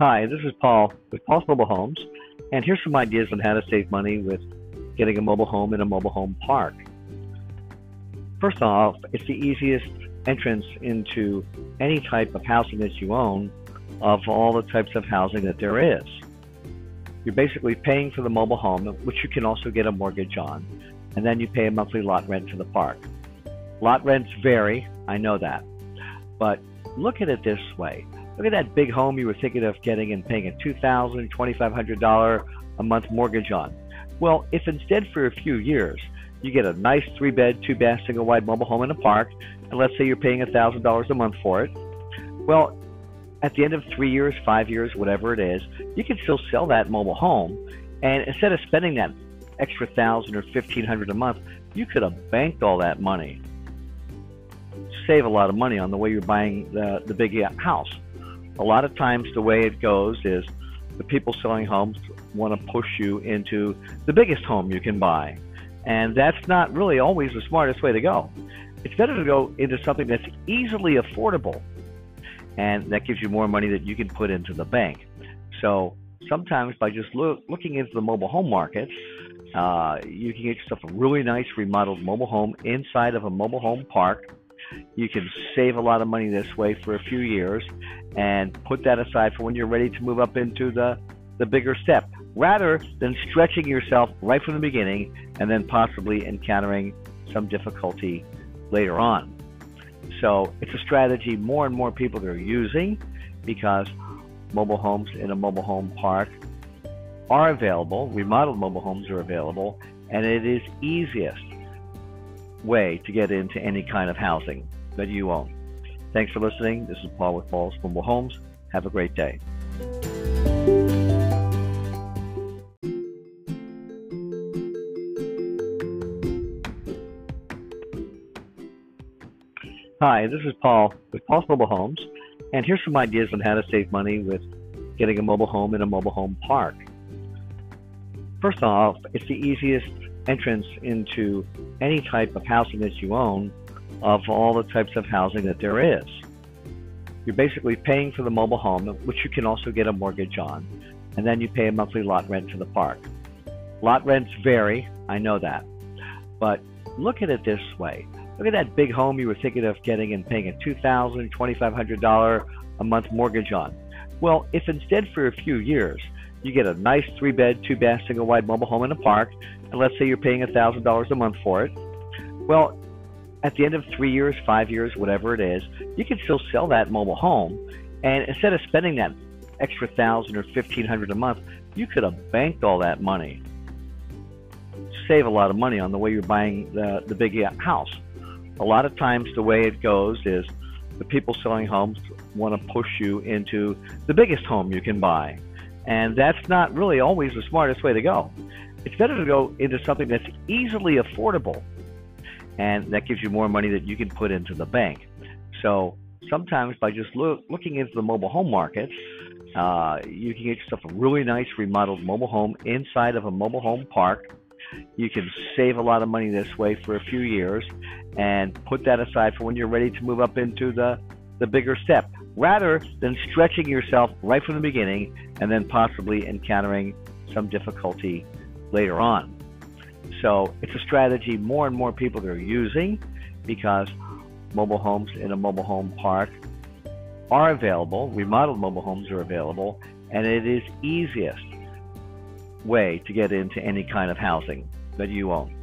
Hi, this is Paul with Paul's Mobile Homes, and here's some ideas on how to save money with getting a mobile home in a mobile home park. First off, it's the easiest entrance into any type of housing that you own of all the types of housing that there is. You're basically paying for the mobile home, which you can also get a mortgage on, and then you pay a monthly lot rent to the park. Lot rents vary, I know that, but look at it this way Look at that big home you were thinking of getting and paying a $2,000, $2,500 a month mortgage on. Well, if instead for a few years you get a nice three bed, two bath, single wide mobile home in a park, and let's say you're paying $1,000 a month for it, well, at the end of three years, five years, whatever it is, you can still sell that mobile home. And instead of spending that extra thousand or fifteen hundred a month, you could have banked all that money. Save a lot of money on the way you're buying the, the big uh, house a lot of times the way it goes is the people selling homes want to push you into the biggest home you can buy. And that's not really always the smartest way to go. It's better to go into something that's easily affordable and that gives you more money that you can put into the bank. So sometimes by just look, looking into the mobile home market, uh, you can get yourself a really nice remodeled mobile home inside of a mobile home park you can save a lot of money this way for a few years and put that aside for when you're ready to move up into the, the bigger step rather than stretching yourself right from the beginning and then possibly encountering some difficulty later on. So it's a strategy more and more people are using because mobile homes in a mobile home park are available, remodeled mobile homes are available, and it is easiest way to get into any kind of housing that you own. Thanks for listening. This is Paul with Paul's Mobile Homes. Have a great day. Hi, this is Paul with Paul's Mobile Homes, and here's some ideas on how to save money with getting a mobile home in a mobile home park. First off, it's the easiest entrance into any type of housing that you own of all the types of housing that there is. You're basically paying for the mobile home, which you can also get a mortgage on, and then you pay a monthly lot rent for the park. Lot rents vary, I know that, but look at it this way. Look at that big home you were thinking of getting and paying a $2,000, $2,500 a month mortgage on. Well, if instead for a few years you get a nice three bed, two bath, single wide mobile home in a park, and let's say you're paying $1,000 a month for it, well, at the end of three years, five years, whatever it is, you can still sell that mobile home. And instead of spending that extra thousand or fifteen hundred a month, you could have banked all that money. Save a lot of money on the way you're buying the, the big uh, house. A lot of times, the way it goes is the people selling homes want to push you into the biggest home you can buy. And that's not really always the smartest way to go. It's better to go into something that's easily affordable and that gives you more money that you can put into the bank. So sometimes by just look, looking into the mobile home market, uh, you can get yourself a really nice remodeled mobile home inside of a mobile home park. You can save a lot of money this way for a few years and put that aside for when you're ready to move up into the, the bigger step rather than stretching yourself right from the beginning and then possibly encountering some difficulty later on. So it's a strategy more and more people are using because mobile homes in a mobile home park are available, remodeled mobile homes are available, and it is easiest way to get into any kind of housing that you own.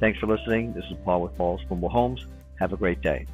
Thanks for listening. This is Paul with Paul's Mobile Homes. Have a great day.